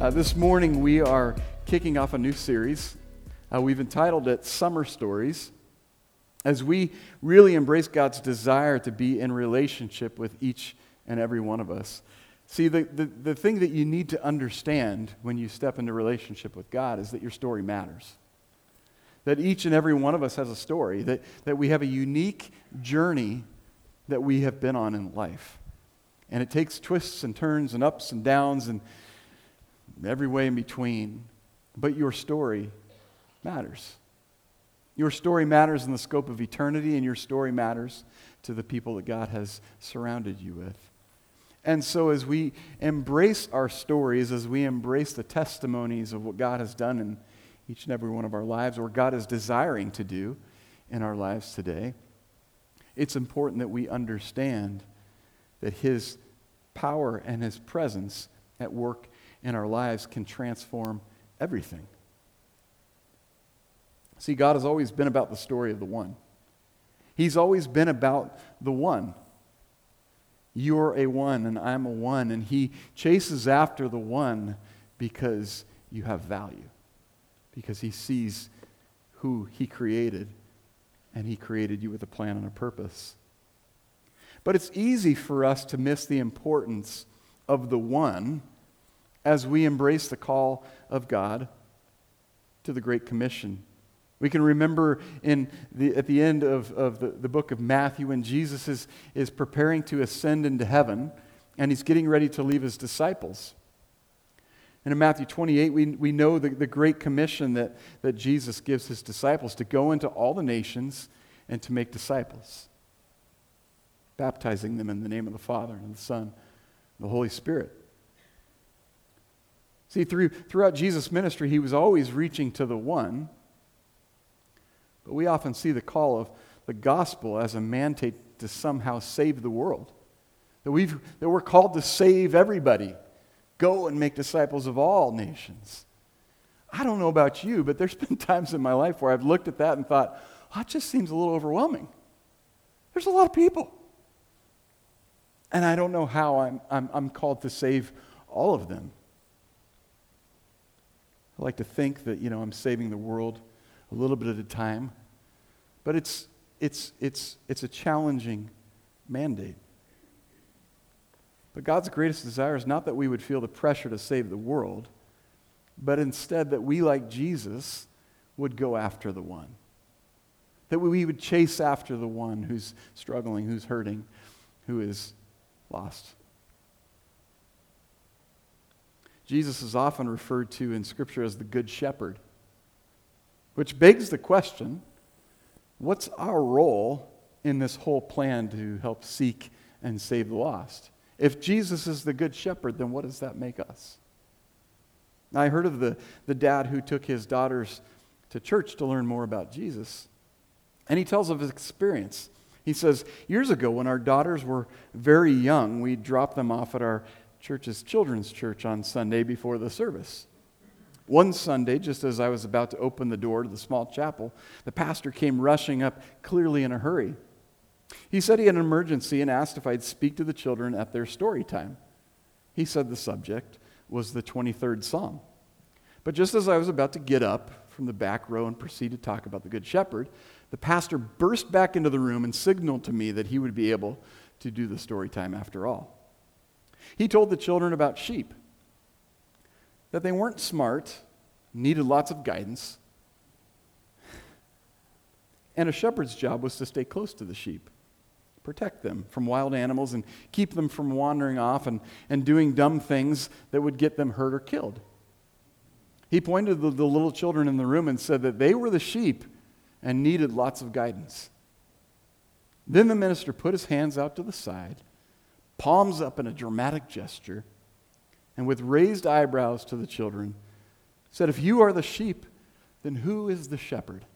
Uh, this morning, we are kicking off a new series. Uh, we've entitled it Summer Stories as we really embrace God's desire to be in relationship with each and every one of us. See, the, the, the thing that you need to understand when you step into relationship with God is that your story matters. That each and every one of us has a story, that, that we have a unique journey that we have been on in life. And it takes twists and turns and ups and downs and every way in between. But your story matters. Your story matters in the scope of eternity, and your story matters to the people that God has surrounded you with. And so, as we embrace our stories, as we embrace the testimonies of what God has done in each and every one of our lives, or God is desiring to do in our lives today, it's important that we understand that His power and His presence at work in our lives can transform everything. See, God has always been about the story of the one. He's always been about the one. You're a one, and I'm a one. And He chases after the one because you have value, because He sees who He created, and He created you with a plan and a purpose. But it's easy for us to miss the importance of the one as we embrace the call of God to the Great Commission. We can remember in the, at the end of, of the, the book of Matthew when Jesus is, is preparing to ascend into heaven and he's getting ready to leave his disciples. And in Matthew 28, we, we know the, the Great Commission that, that Jesus gives his disciples to go into all the nations and to make disciples, baptizing them in the name of the Father and the Son and the Holy Spirit. See, through, throughout Jesus' ministry, he was always reaching to the one. But we often see the call of the gospel as a mandate to somehow save the world. That, we've, that we're called to save everybody. Go and make disciples of all nations. I don't know about you, but there's been times in my life where I've looked at that and thought, oh, it just seems a little overwhelming. There's a lot of people. And I don't know how I'm, I'm, I'm called to save all of them. I like to think that, you know, I'm saving the world a little bit at a time. But it's, it's, it's, it's a challenging mandate. But God's greatest desire is not that we would feel the pressure to save the world, but instead that we, like Jesus, would go after the one. That we would chase after the one who's struggling, who's hurting, who is lost. Jesus is often referred to in Scripture as the Good Shepherd, which begs the question what's our role in this whole plan to help seek and save the lost? If Jesus is the Good Shepherd, then what does that make us? I heard of the, the dad who took his daughters to church to learn more about Jesus. And he tells of his experience. He says, Years ago, when our daughters were very young, we dropped them off at our church's children's church on Sunday before the service. One Sunday, just as I was about to open the door to the small chapel, the pastor came rushing up, clearly in a hurry. He said he had an emergency and asked if I'd speak to the children at their story time. He said the subject was the 23rd Psalm. But just as I was about to get up from the back row and proceed to talk about the Good Shepherd, the pastor burst back into the room and signaled to me that he would be able to do the story time after all. He told the children about sheep, that they weren't smart, needed lots of guidance, and a shepherd's job was to stay close to the sheep, protect them from wild animals, and keep them from wandering off and, and doing dumb things that would get them hurt or killed. He pointed to the little children in the room and said that they were the sheep and needed lots of guidance. Then the minister put his hands out to the side palms up in a dramatic gesture, and with raised eyebrows to the children, said, If you are the sheep, then who is the shepherd?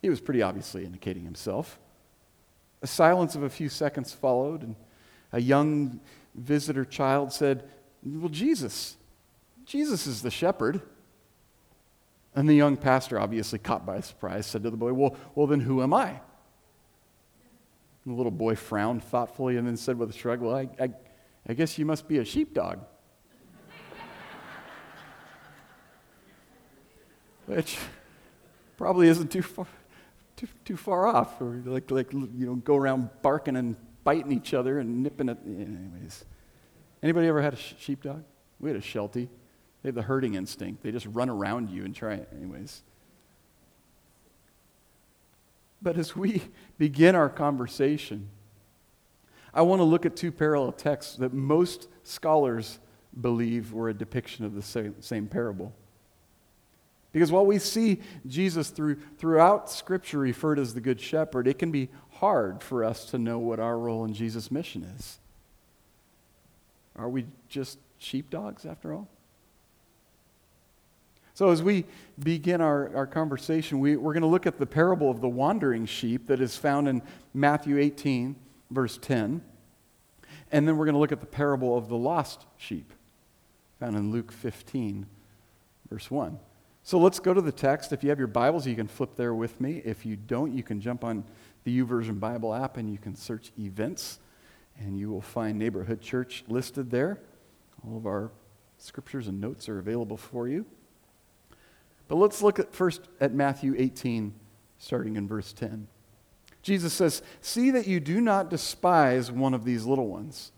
He was pretty obviously indicating himself. A silence of a few seconds followed, and a young visitor child said, Well, Jesus. Jesus is the shepherd. And the young pastor, obviously caught by surprise, said to the boy, Well, well then who am I? And the little boy frowned thoughtfully and then said with a shrug, Well, I, I, I guess you must be a sheepdog. Which probably isn't too far, too, too far off, or like, like, you know, go around barking and biting each other and nipping at, anyways. Anybody ever had a sheepdog? We had a Sheltie. They have the herding instinct. They just run around you and try it, anyways. But as we begin our conversation, I want to look at two parallel texts that most scholars believe were a depiction of the same, same parable. Because while we see Jesus through, throughout Scripture referred as the Good Shepherd, it can be hard for us to know what our role in Jesus' mission is. Are we just sheepdogs after all? So, as we begin our, our conversation, we, we're going to look at the parable of the wandering sheep that is found in Matthew 18, verse 10. And then we're going to look at the parable of the lost sheep, found in Luke 15, verse 1. So let's go to the text. If you have your Bibles, you can flip there with me. If you don't, you can jump on the YouVersion Bible app and you can search events, and you will find Neighborhood Church listed there. All of our scriptures and notes are available for you. But let's look at first at Matthew 18, starting in verse 10. Jesus says, See that you do not despise one of these little ones.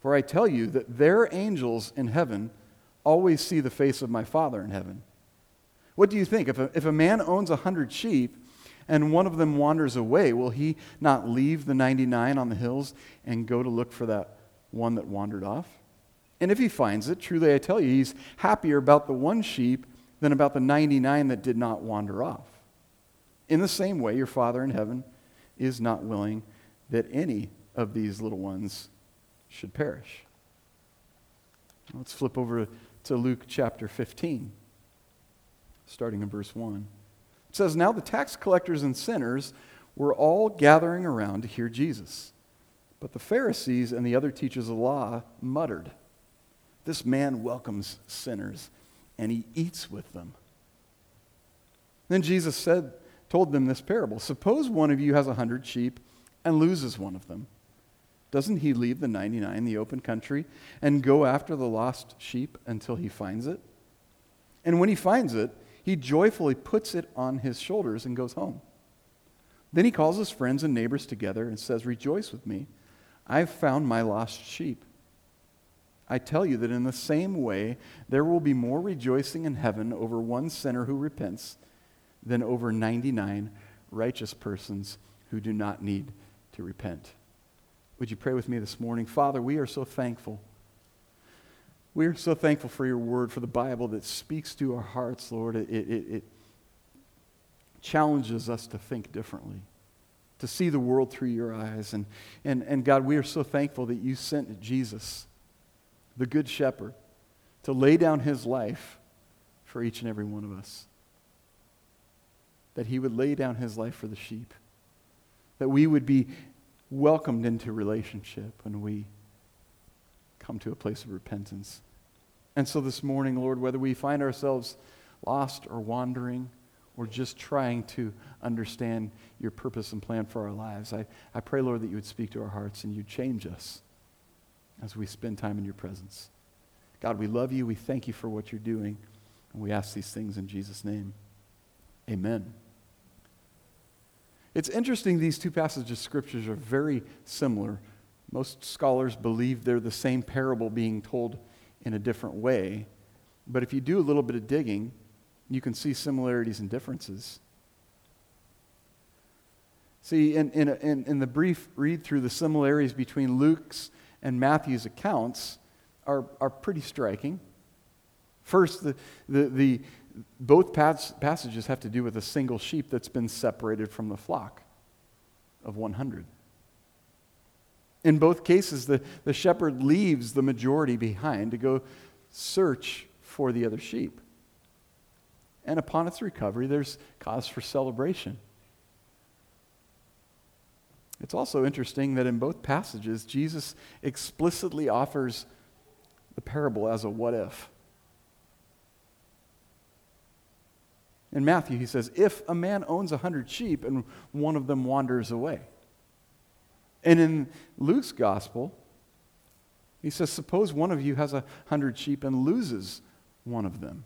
For I tell you that their angels in heaven always see the face of my Father in heaven. What do you think? If a, if a man owns a hundred sheep and one of them wanders away, will he not leave the 99 on the hills and go to look for that one that wandered off? And if he finds it, truly I tell you, he's happier about the one sheep than about the 99 that did not wander off. In the same way, your Father in heaven is not willing that any of these little ones should perish. Let's flip over to Luke chapter 15, starting in verse 1. It says, Now the tax collectors and sinners were all gathering around to hear Jesus. But the Pharisees and the other teachers of the law muttered, This man welcomes sinners, and he eats with them. Then Jesus said, told them this parable Suppose one of you has a hundred sheep and loses one of them. Doesn't he leave the 99 in the open country and go after the lost sheep until he finds it? And when he finds it, he joyfully puts it on his shoulders and goes home. Then he calls his friends and neighbors together and says, Rejoice with me. I've found my lost sheep. I tell you that in the same way, there will be more rejoicing in heaven over one sinner who repents than over 99 righteous persons who do not need to repent. Would you pray with me this morning? Father, we are so thankful. We are so thankful for your word, for the Bible that speaks to our hearts, Lord. It, it, it challenges us to think differently, to see the world through your eyes. And, and, and God, we are so thankful that you sent Jesus, the Good Shepherd, to lay down his life for each and every one of us. That he would lay down his life for the sheep. That we would be welcomed into relationship when we come to a place of repentance. And so this morning, Lord, whether we find ourselves lost or wandering or just trying to understand your purpose and plan for our lives, I, I pray, Lord, that you would speak to our hearts and You'd change us as we spend time in your presence. God, we love you. We thank you for what you're doing. And we ask these things in Jesus' name. Amen. It's interesting, these two passages of scriptures are very similar. Most scholars believe they're the same parable being told in a different way. But if you do a little bit of digging, you can see similarities and differences. See, in, in, in, in the brief read through, the similarities between Luke's and Matthew's accounts are, are pretty striking. First, the, the, the, both pas- passages have to do with a single sheep that's been separated from the flock of 100. In both cases, the, the shepherd leaves the majority behind to go search for the other sheep. And upon its recovery, there's cause for celebration. It's also interesting that in both passages, Jesus explicitly offers the parable as a what if. In Matthew, he says, If a man owns a hundred sheep and one of them wanders away. And in Luke's gospel, he says, Suppose one of you has a hundred sheep and loses one of them.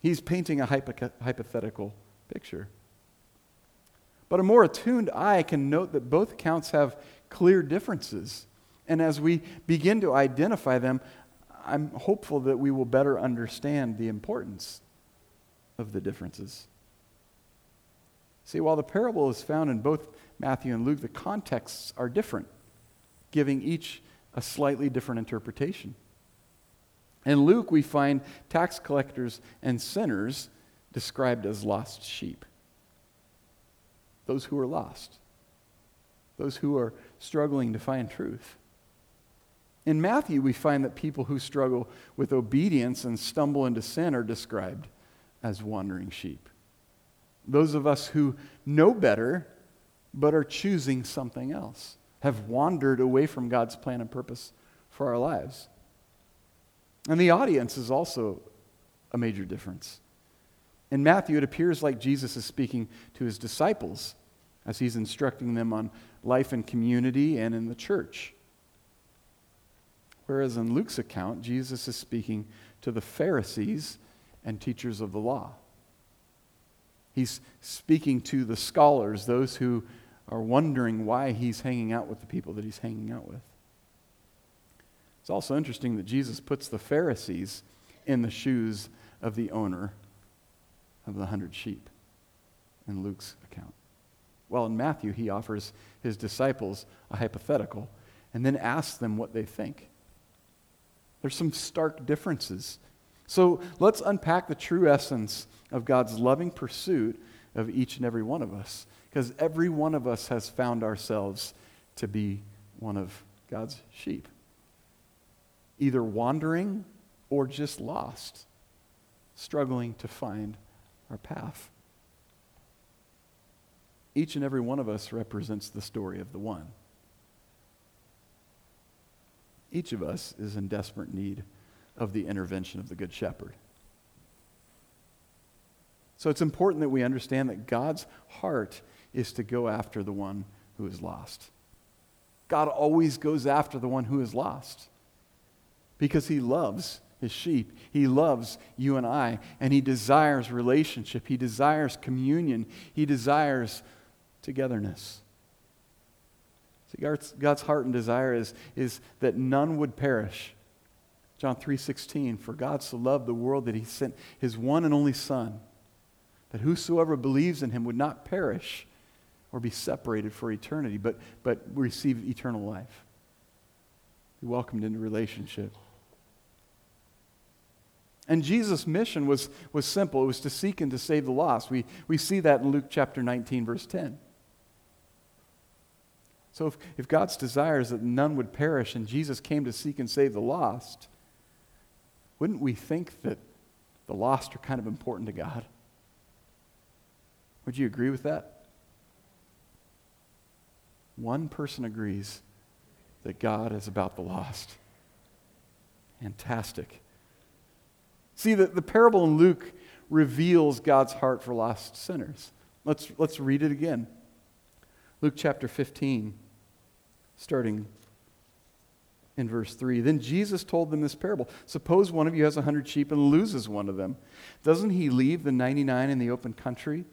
He's painting a hypothetical picture. But a more attuned eye can note that both accounts have clear differences. And as we begin to identify them, I'm hopeful that we will better understand the importance of the differences. See, while the parable is found in both Matthew and Luke, the contexts are different, giving each a slightly different interpretation. In Luke, we find tax collectors and sinners described as lost sheep. Those who are lost, those who are struggling to find truth. In Matthew, we find that people who struggle with obedience and stumble into sin are described as wandering sheep. Those of us who know better but are choosing something else, have wandered away from God's plan and purpose for our lives. And the audience is also a major difference. In Matthew, it appears like Jesus is speaking to his disciples as he's instructing them on life in community and in the church. Whereas in Luke's account, Jesus is speaking to the Pharisees and teachers of the law. He's speaking to the scholars, those who are wondering why he's hanging out with the people that he's hanging out with. It's also interesting that Jesus puts the Pharisees in the shoes of the owner of the hundred sheep in Luke's account. Well, in Matthew, he offers his disciples a hypothetical and then asks them what they think. There's some stark differences. So let's unpack the true essence of God's loving pursuit of each and every one of us. Because every one of us has found ourselves to be one of God's sheep, either wandering or just lost, struggling to find our path. Each and every one of us represents the story of the one. Each of us is in desperate need of the intervention of the Good Shepherd. So it's important that we understand that God's heart is to go after the one who is lost. God always goes after the one who is lost because he loves his sheep. He loves you and I, and he desires relationship. He desires communion. He desires togetherness. See, God's, God's heart and desire is, is that none would perish. John 3:16, for God so loved the world that he sent his one and only son, that whosoever believes in him would not perish or be separated for eternity, but, but receive eternal life. Be welcomed into relationship. And Jesus' mission was, was simple. It was to seek and to save the lost. We, we see that in Luke chapter 19, verse 10. So if, if God's desire is that none would perish and Jesus came to seek and save the lost, wouldn't we think that the lost are kind of important to God? Would you agree with that? One person agrees that God is about the lost. Fantastic. See, the, the parable in Luke reveals God's heart for lost sinners. Let's, let's read it again. Luke chapter 15 starting in verse 3. Then Jesus told them this parable Suppose one of you has a hundred sheep and loses one of them. Doesn't he leave the 99 in the open country?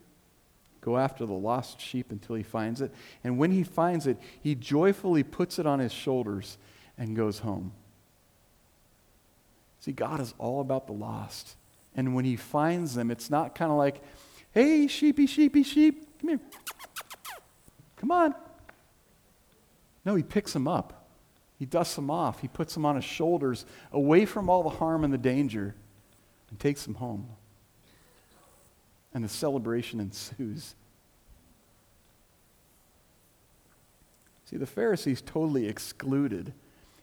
Go after the lost sheep until he finds it. And when he finds it, he joyfully puts it on his shoulders and goes home. See, God is all about the lost. And when he finds them, it's not kind of like, hey, sheepy, sheepy, sheep, come here. Come on, no, he picks them up. He dusts them off. He puts them on his shoulders, away from all the harm and the danger, and takes them home. And the celebration ensues. See, the Pharisees totally excluded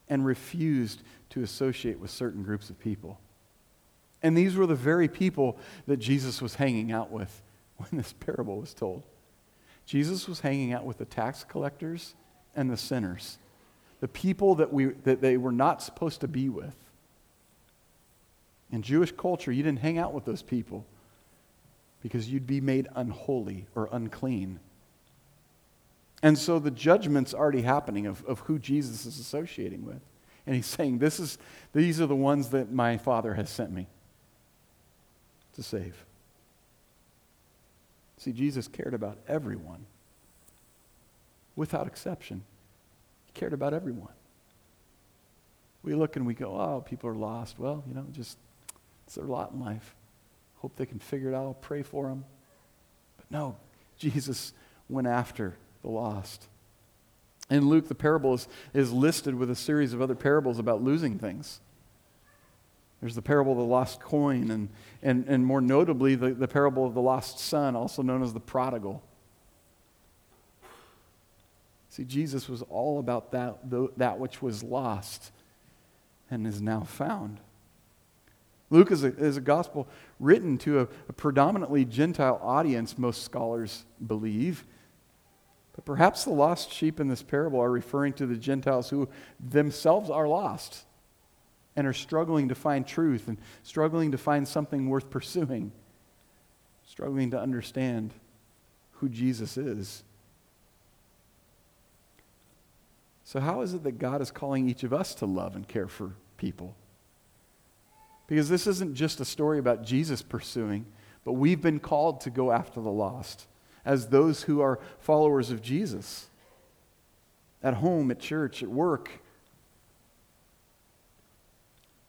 and refused to associate with certain groups of people. And these were the very people that Jesus was hanging out with when this parable was told. Jesus was hanging out with the tax collectors and the sinners, the people that, we, that they were not supposed to be with. In Jewish culture, you didn't hang out with those people because you'd be made unholy or unclean. And so the judgment's already happening of, of who Jesus is associating with. And he's saying, this is, These are the ones that my Father has sent me. to save. See, Jesus cared about everyone without exception. He cared about everyone. We look and we go, oh, people are lost. Well, you know, just it's their lot in life. Hope they can figure it out. I'll pray for them. But no, Jesus went after the lost. In Luke, the parable is, is listed with a series of other parables about losing things. There's the parable of the lost coin, and, and, and more notably, the, the parable of the lost son, also known as the prodigal. See, Jesus was all about that, that which was lost and is now found. Luke is a, is a gospel written to a, a predominantly Gentile audience, most scholars believe. But perhaps the lost sheep in this parable are referring to the Gentiles who themselves are lost and are struggling to find truth and struggling to find something worth pursuing, struggling to understand who Jesus is. So, how is it that God is calling each of us to love and care for people? Because this isn't just a story about Jesus pursuing, but we've been called to go after the lost as those who are followers of Jesus. At home, at church, at work,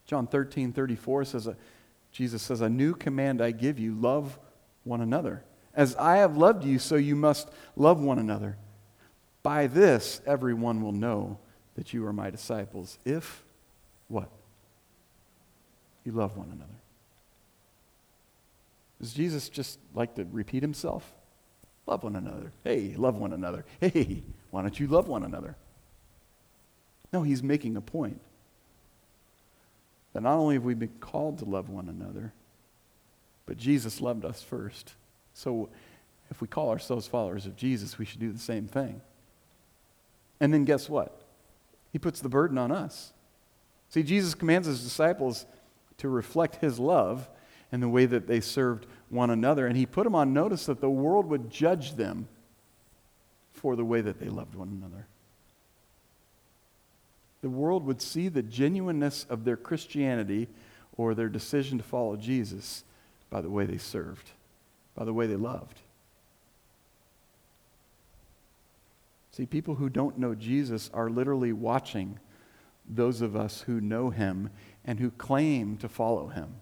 John 13, 34 says, uh, Jesus says, A new command I give you love one another. As I have loved you, so you must love one another. By this, everyone will know that you are my disciples. If what? You love one another. Does Jesus just like to repeat himself? Love one another. Hey, love one another. Hey, why don't you love one another? No, he's making a point that not only have we been called to love one another, but Jesus loved us first. So if we call ourselves followers of Jesus, we should do the same thing. And then guess what? He puts the burden on us. See, Jesus commands his disciples to reflect his love in the way that they served one another. And he put them on notice that the world would judge them for the way that they loved one another the world would see the genuineness of their Christianity or their decision to follow Jesus by the way they served, by the way they loved. See, people who don't know Jesus are literally watching those of us who know him and who claim to follow him.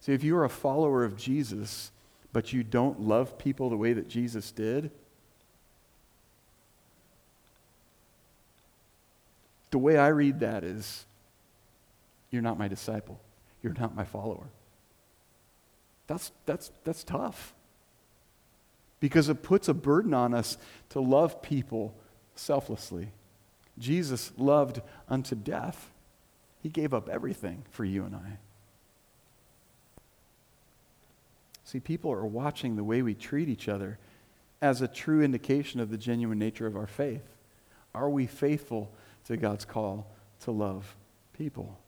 See, if you're a follower of Jesus, but you don't love people the way that Jesus did, The way I read that is you're not my disciple, you're not my follower. That's, that's, that's tough because it puts a burden on us to love people selflessly. Jesus loved unto death. He gave up everything for you and I. See, people are watching the way we treat each other as a true indication of the genuine nature of our faith. Are we faithful to God's call to love people.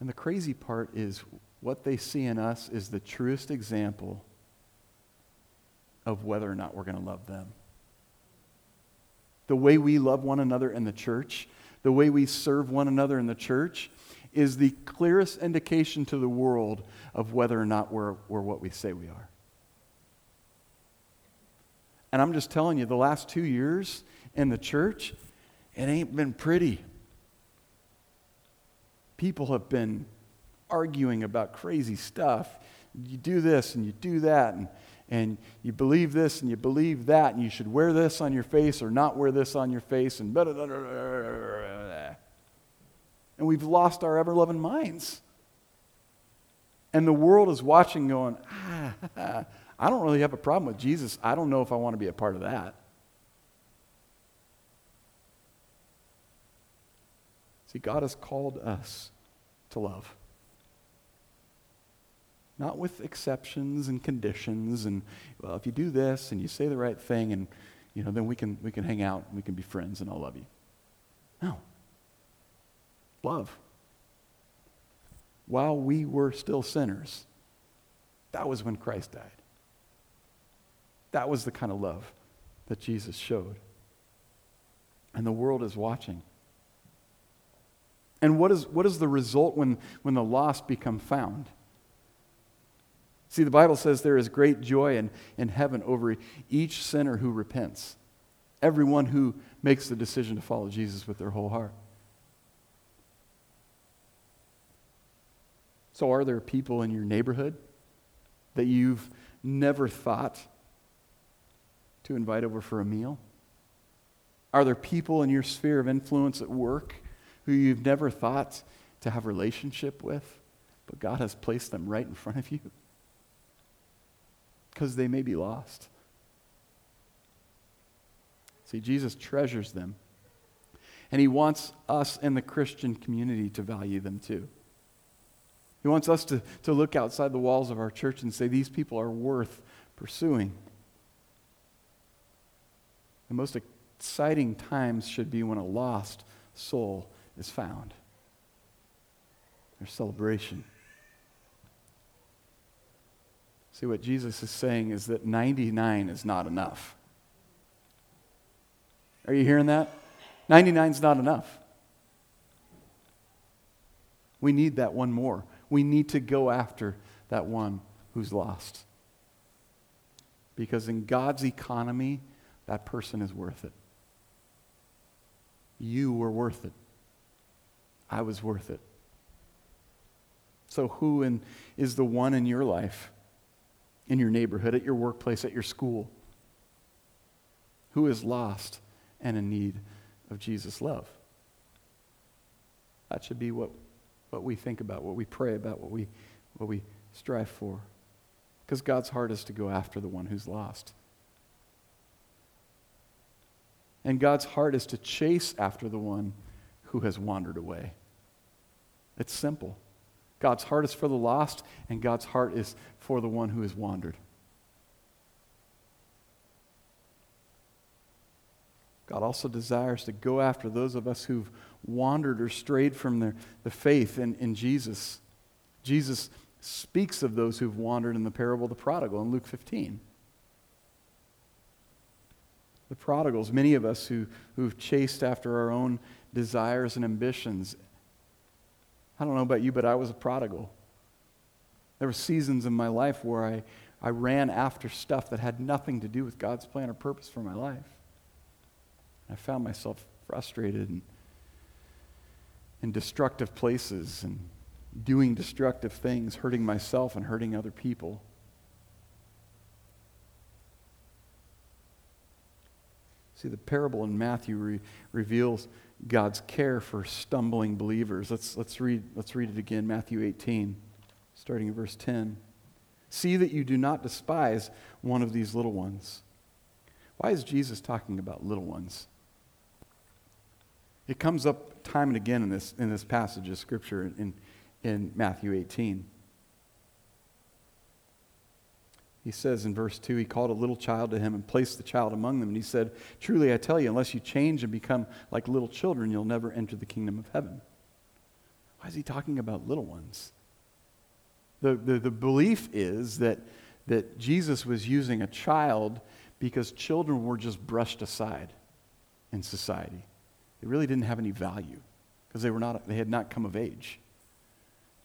And the crazy part is what they see in us is the truest example of whether or not we're going to love them. The way we love one another in the church, the way we serve one another in the church, is the clearest indication to the world of whether or not we're, we're what we say we are. And I'm just telling you, the last two years in the church, it ain't been pretty. People have been arguing about crazy stuff. You do this and you do that, and, and you believe this and you believe that, and you should wear this on your face or not wear this on your face, and blah, blah, blah, And we've lost our ever loving minds. And the world is watching, going, ah, I don't really have a problem with Jesus. I don't know if I want to be a part of that. See, God has called us to love. Not with exceptions and conditions and, well, if you do this and you say the right thing and, you know, then we can, we can hang out and we can be friends and I'll love you. No. Love. While we were still sinners, that was when Christ died. That was the kind of love that Jesus showed. And the world is watching. And what is, what is the result when, when the lost become found? See, the Bible says there is great joy in, in heaven over each sinner who repents, everyone who makes the decision to follow Jesus with their whole heart. So, are there people in your neighborhood that you've never thought to invite over for a meal? Are there people in your sphere of influence at work who you've never thought to have relationship with, but God has placed them right in front of you? Because they may be lost. See, Jesus treasures them. And he wants us in the Christian community to value them too. He wants us to, to look outside the walls of our church and say, these people are worth pursuing. The most exciting times should be when a lost soul is found. There's celebration. See, what Jesus is saying is that 99 is not enough. Are you hearing that? 99 is not enough. We need that one more. We need to go after that one who's lost. Because in God's economy, that person is worth it. You were worth it. I was worth it. So, who in, is the one in your life, in your neighborhood, at your workplace, at your school, who is lost and in need of Jesus' love? That should be what, what we think about, what we pray about, what we, what we strive for. Because God's heart is to go after the one who's lost. And God's heart is to chase after the one who has wandered away. It's simple. God's heart is for the lost, and God's heart is for the one who has wandered. God also desires to go after those of us who've wandered or strayed from their, the faith in, in Jesus. Jesus speaks of those who've wandered in the parable of the prodigal in Luke 15 the prodigals, many of us who, who've chased after our own desires and ambitions. I don't know about you, but I was a prodigal. There were seasons in my life where I, I ran after stuff that had nothing to do with God's plan or purpose for my life. I found myself frustrated and in destructive places and doing destructive things, hurting myself and hurting other people. See, the parable in Matthew re- reveals God's care for stumbling believers. Let's, let's, read, let's read it again, Matthew 18, starting in verse 10. See that you do not despise one of these little ones. Why is Jesus talking about little ones? It comes up time and again in this, in this passage of Scripture in, in Matthew 18. He says in verse 2, he called a little child to him and placed the child among them. And he said, Truly I tell you, unless you change and become like little children, you'll never enter the kingdom of heaven. Why is he talking about little ones? The, the, the belief is that, that Jesus was using a child because children were just brushed aside in society. They really didn't have any value because they, were not, they had not come of age.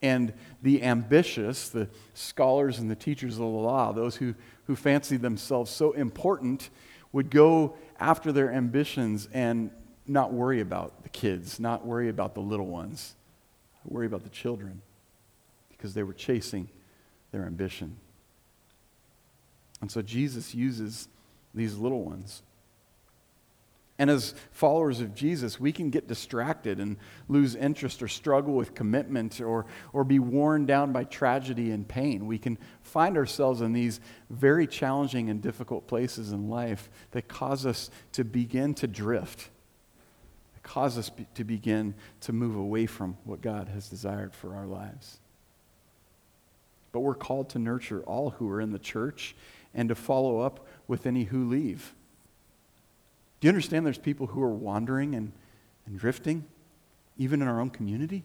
And the ambitious, the scholars and the teachers of the law, those who, who fancied themselves so important, would go after their ambitions and not worry about the kids, not worry about the little ones, worry about the children, because they were chasing their ambition. And so Jesus uses these little ones and as followers of Jesus, we can get distracted and lose interest or struggle with commitment or, or be worn down by tragedy and pain. We can find ourselves in these very challenging and difficult places in life that cause us to begin to drift, that cause us to begin to move away from what God has desired for our lives. But we're called to nurture all who are in the church and to follow up with any who leave. Do you understand there's people who are wandering and, and drifting, even in our own community?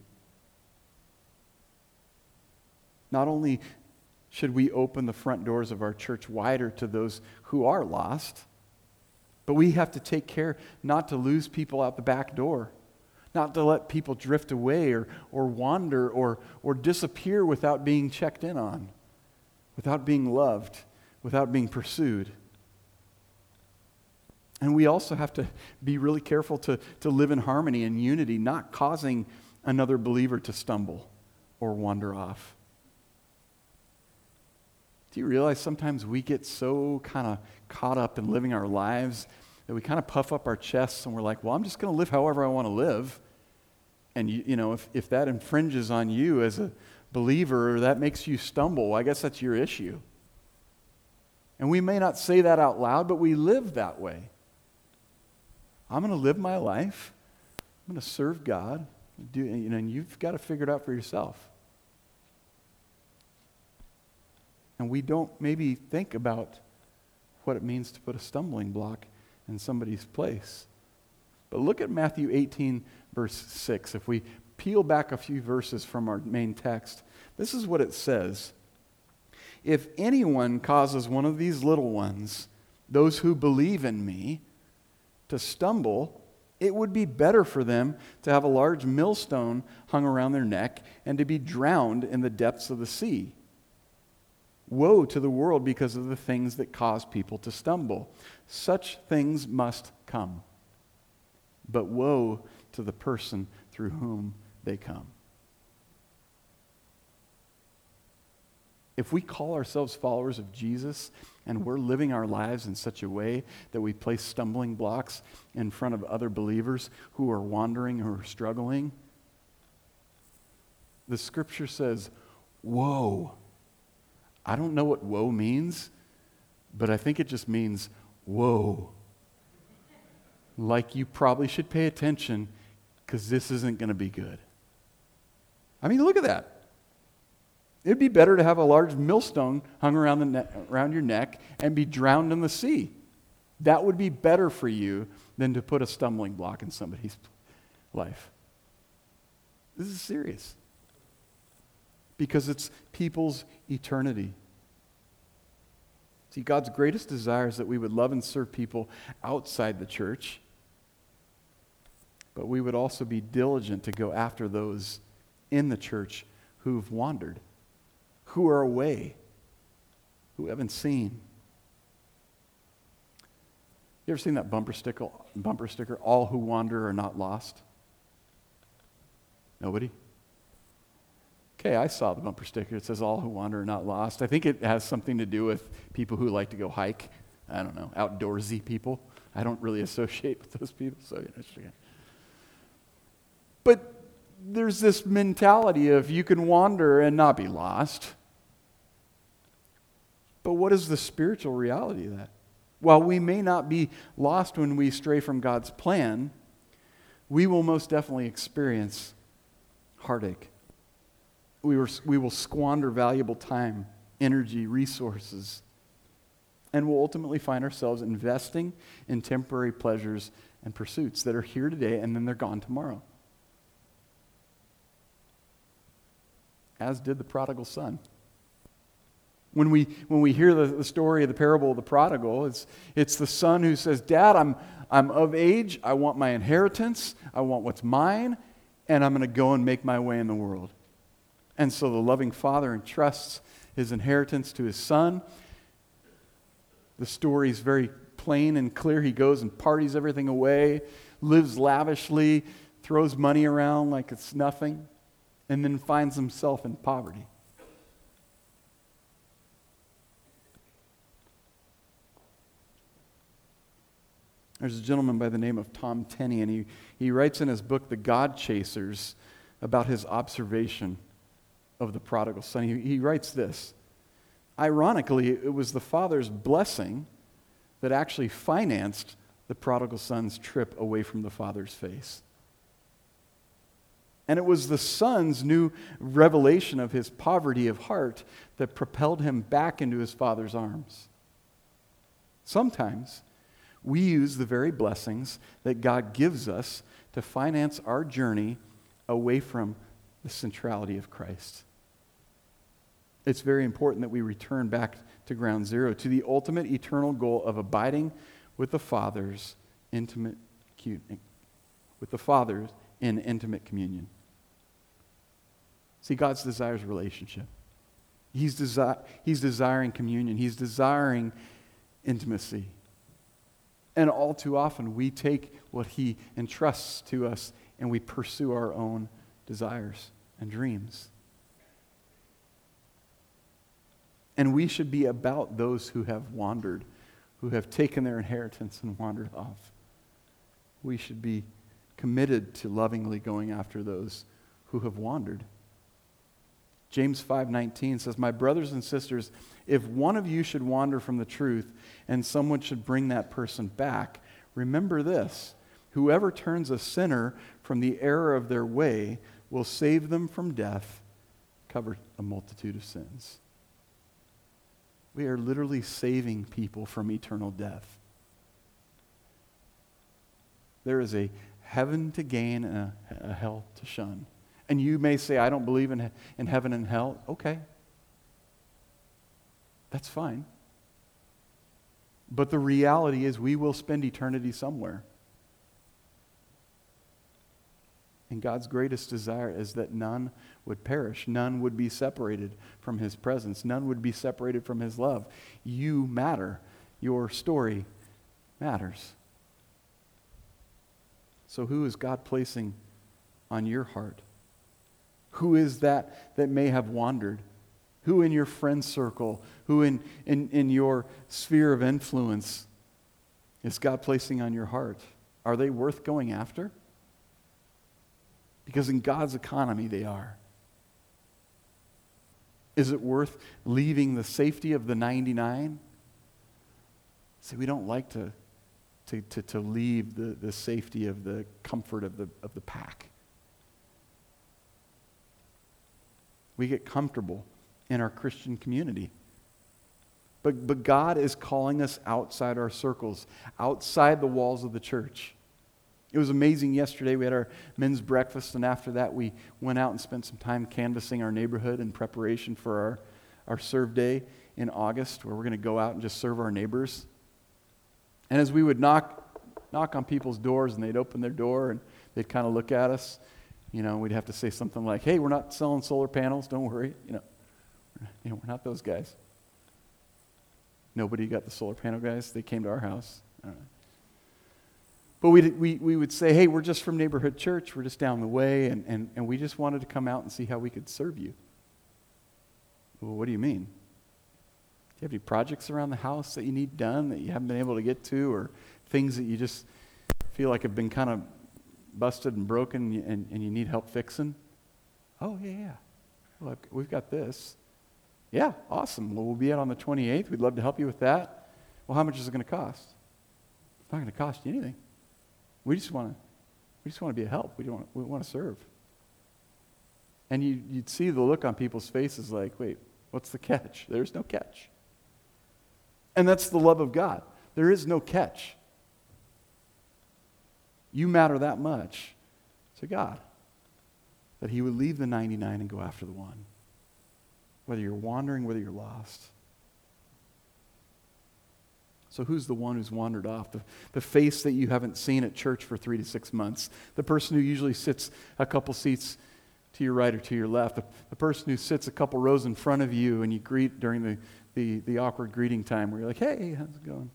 Not only should we open the front doors of our church wider to those who are lost, but we have to take care not to lose people out the back door, not to let people drift away or, or wander or, or disappear without being checked in on, without being loved, without being pursued. And we also have to be really careful to, to live in harmony and unity, not causing another believer to stumble or wander off. Do you realize sometimes we get so kind of caught up in living our lives that we kind of puff up our chests and we're like, well, I'm just going to live however I want to live. And, you, you know, if, if that infringes on you as a believer or that makes you stumble, I guess that's your issue. And we may not say that out loud, but we live that way. I'm going to live my life. I'm going to serve God. Do, you know, and you've got to figure it out for yourself. And we don't maybe think about what it means to put a stumbling block in somebody's place. But look at Matthew 18, verse 6. If we peel back a few verses from our main text, this is what it says If anyone causes one of these little ones, those who believe in me, to stumble, it would be better for them to have a large millstone hung around their neck and to be drowned in the depths of the sea. Woe to the world because of the things that cause people to stumble. Such things must come. But woe to the person through whom they come. If we call ourselves followers of Jesus and we're living our lives in such a way that we place stumbling blocks in front of other believers who are wandering or struggling, the scripture says, Woe I don't know what woe means, but I think it just means whoa. Like you probably should pay attention because this isn't going to be good. I mean, look at that. It'd be better to have a large millstone hung around, the ne- around your neck and be drowned in the sea. That would be better for you than to put a stumbling block in somebody's life. This is serious because it's people's eternity. See, God's greatest desire is that we would love and serve people outside the church, but we would also be diligent to go after those in the church who've wandered, who are away, who haven't seen. You ever seen that bumper sticker, bumper sticker, all who wander are not lost? Nobody? Okay, I saw the bumper sticker. It says, All who wander are not lost. I think it has something to do with people who like to go hike. I don't know, outdoorsy people. I don't really associate with those people, so. But there's this mentality of you can wander and not be lost. But what is the spiritual reality of that? While we may not be lost when we stray from God's plan, we will most definitely experience heartache we, were, we will squander valuable time, energy, resources, and we'll ultimately find ourselves investing in temporary pleasures and pursuits that are here today and then they're gone tomorrow. As did the prodigal son. When we, when we hear the, the story of the parable of the prodigal, it's, it's the son who says, Dad, I'm, I'm of age. I want my inheritance. I want what's mine. And I'm going to go and make my way in the world. And so the loving father entrusts his inheritance to his son. The story is very plain and clear. He goes and parties everything away, lives lavishly, throws money around like it's nothing, and then finds himself in poverty. There's a gentleman by the name of Tom Tenney, and he, he writes in his book, The God Chasers, about his observation of the prodigal son. He, he writes this Ironically, it was the father's blessing that actually financed the prodigal son's trip away from the father's face. And it was the son's new revelation of his poverty of heart that propelled him back into his father's arms. Sometimes we use the very blessings that God gives us to finance our journey away from the centrality of Christ it's very important that we return back to ground zero, to the ultimate eternal goal of abiding with the Father's intimate with the Father's in intimate communion. See, God's desires relationship. He's, desi- he's desiring communion. He's desiring intimacy. And all too often, we take what He entrusts to us and we pursue our own desires and dreams. And we should be about those who have wandered, who have taken their inheritance and wandered off. We should be committed to lovingly going after those who have wandered. James 5:19 says, "My brothers and sisters, if one of you should wander from the truth and someone should bring that person back, remember this: whoever turns a sinner from the error of their way will save them from death, cover a multitude of sins." We are literally saving people from eternal death. There is a heaven to gain and a, a hell to shun. And you may say, I don't believe in, in heaven and hell. Okay. That's fine. But the reality is, we will spend eternity somewhere. And God's greatest desire is that none would perish, none would be separated from His presence, none would be separated from His love. You matter. Your story matters. So, who is God placing on your heart? Who is that that may have wandered? Who in your friend circle, who in, in, in your sphere of influence is God placing on your heart? Are they worth going after? Because in God's economy, they are. Is it worth leaving the safety of the 99? See, we don't like to, to, to, to leave the, the safety of the comfort of the, of the pack. We get comfortable in our Christian community. But, but God is calling us outside our circles, outside the walls of the church. It was amazing yesterday. We had our men's breakfast, and after that, we went out and spent some time canvassing our neighborhood in preparation for our, our serve day in August, where we're going to go out and just serve our neighbors. And as we would knock, knock on people's doors, and they'd open their door and they'd kind of look at us, you know, we'd have to say something like, hey, we're not selling solar panels, don't worry. You know, you know we're not those guys. Nobody got the solar panel guys. They came to our house. But we we, we would say, hey, we're just from neighborhood church. We're just down the way, and, and, and we just wanted to come out and see how we could serve you. Well, what do you mean? Do you have any projects around the house that you need done that you haven't been able to get to, or things that you just feel like have been kind of busted and broken and, and you need help fixing? Oh, yeah, yeah. Look, we've got this. Yeah, awesome. Well, we'll be out on the 28th. We'd love to help you with that. Well, how much is it going to cost? It's not going to cost you anything. We just want to, we just want to be a help. We, don't want, we want to serve. And you, you'd see the look on people's faces like, wait, what's the catch? There's no catch. And that's the love of God. There is no catch. You matter that much to God that He would leave the 99 and go after the one. Whether you're wandering, whether you're lost. So, who's the one who's wandered off? The, the face that you haven't seen at church for three to six months. The person who usually sits a couple seats to your right or to your left. The, the person who sits a couple rows in front of you and you greet during the, the, the awkward greeting time where you're like, hey, how's it going?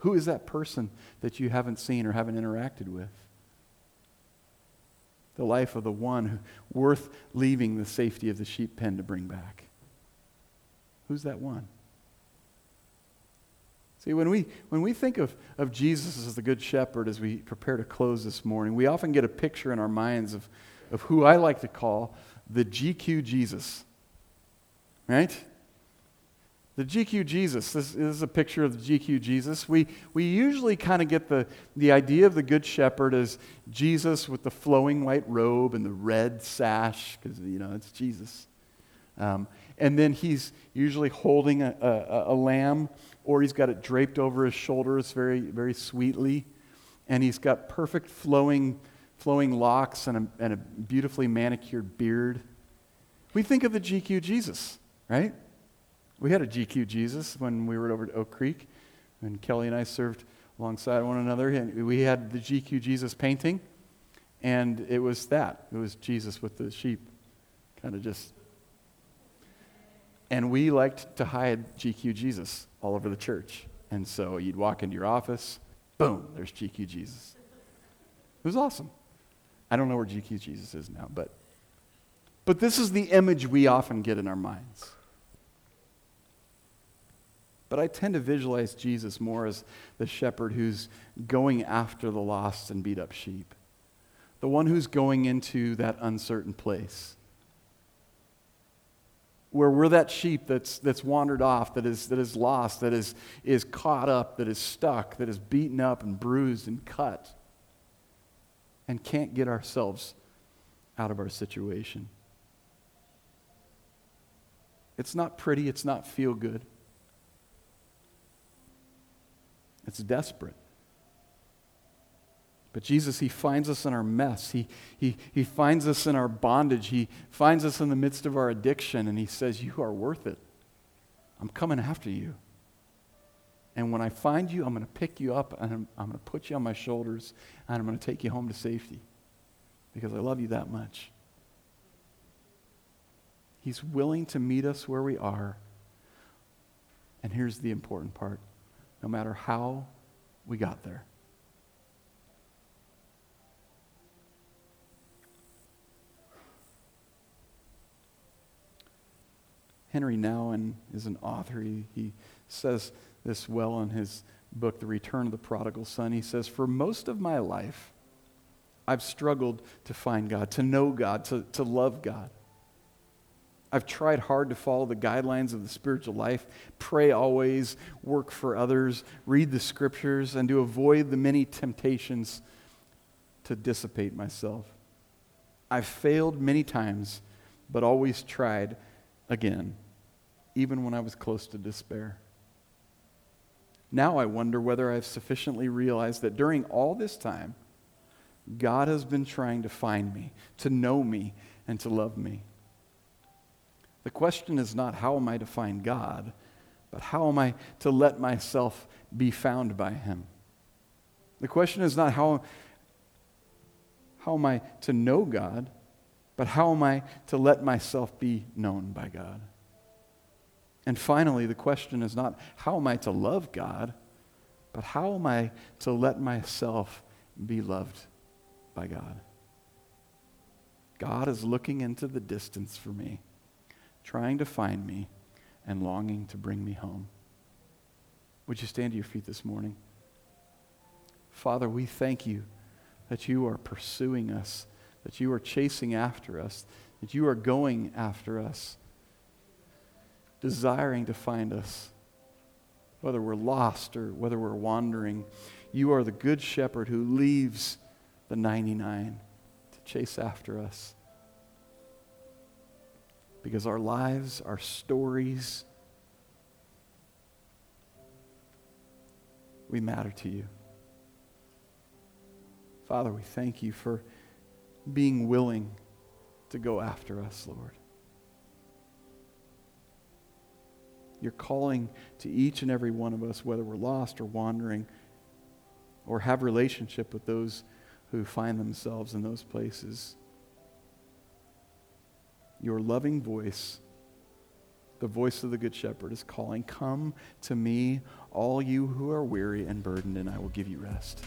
Who is that person that you haven't seen or haven't interacted with? The life of the one worth leaving the safety of the sheep pen to bring back. Who's that one? See, when we, when we think of, of Jesus as the Good Shepherd as we prepare to close this morning, we often get a picture in our minds of, of who I like to call the GQ Jesus. Right? The GQ Jesus, this is a picture of the GQ Jesus. We, we usually kind of get the, the idea of the Good Shepherd as Jesus with the flowing white robe and the red sash, because, you know, it's Jesus. Um, and then he's usually holding a, a, a, lamb, or he's got it draped over his shoulders very, very sweetly. And he's got perfect flowing, flowing locks and a, and a beautifully manicured beard. We think of the GQ Jesus, right? We had a GQ Jesus when we were over at Oak Creek, and Kelly and I served alongside one another. And we had the GQ Jesus painting, and it was that. It was Jesus with the sheep, kind of just. And we liked to hide GQ Jesus all over the church. And so you'd walk into your office, boom, there's GQ Jesus. It was awesome. I don't know where GQ Jesus is now, but but this is the image we often get in our minds. But I tend to visualize Jesus more as the shepherd who's going after the lost and beat up sheep, the one who's going into that uncertain place. Where we're that sheep that's, that's wandered off, that is, that is lost, that is, is caught up, that is stuck, that is beaten up and bruised and cut, and can't get ourselves out of our situation. It's not pretty, it's not feel good. It's desperate. But Jesus, He finds us in our mess. He, he, he finds us in our bondage. He finds us in the midst of our addiction, and He says, You are worth it. I'm coming after you. And when I find you, I'm going to pick you up and I'm, I'm going to put you on my shoulders and I'm going to take you home to safety because I love you that much. He's willing to meet us where we are. And here's the important part no matter how we got there. Henri Nouwen is an author. He, he says this well in his book, The Return of the Prodigal Son. He says, For most of my life, I've struggled to find God, to know God, to, to love God. I've tried hard to follow the guidelines of the spiritual life, pray always, work for others, read the scriptures, and to avoid the many temptations to dissipate myself. I've failed many times, but always tried again, even when I was close to despair. Now I wonder whether I've sufficiently realized that during all this time, God has been trying to find me, to know me, and to love me. The question is not how am I to find God, but how am I to let myself be found by Him? The question is not how, how am I to know God, but how am I to let myself be known by God? And finally, the question is not how am I to love God, but how am I to let myself be loved by God? God is looking into the distance for me trying to find me and longing to bring me home. Would you stand to your feet this morning? Father, we thank you that you are pursuing us, that you are chasing after us, that you are going after us, desiring to find us, whether we're lost or whether we're wandering. You are the good shepherd who leaves the 99 to chase after us because our lives, our stories, we matter to you. Father, we thank you for being willing to go after us, Lord. You're calling to each and every one of us, whether we're lost or wandering, or have relationship with those who find themselves in those places your loving voice, the voice of the Good Shepherd, is calling, Come to me, all you who are weary and burdened, and I will give you rest.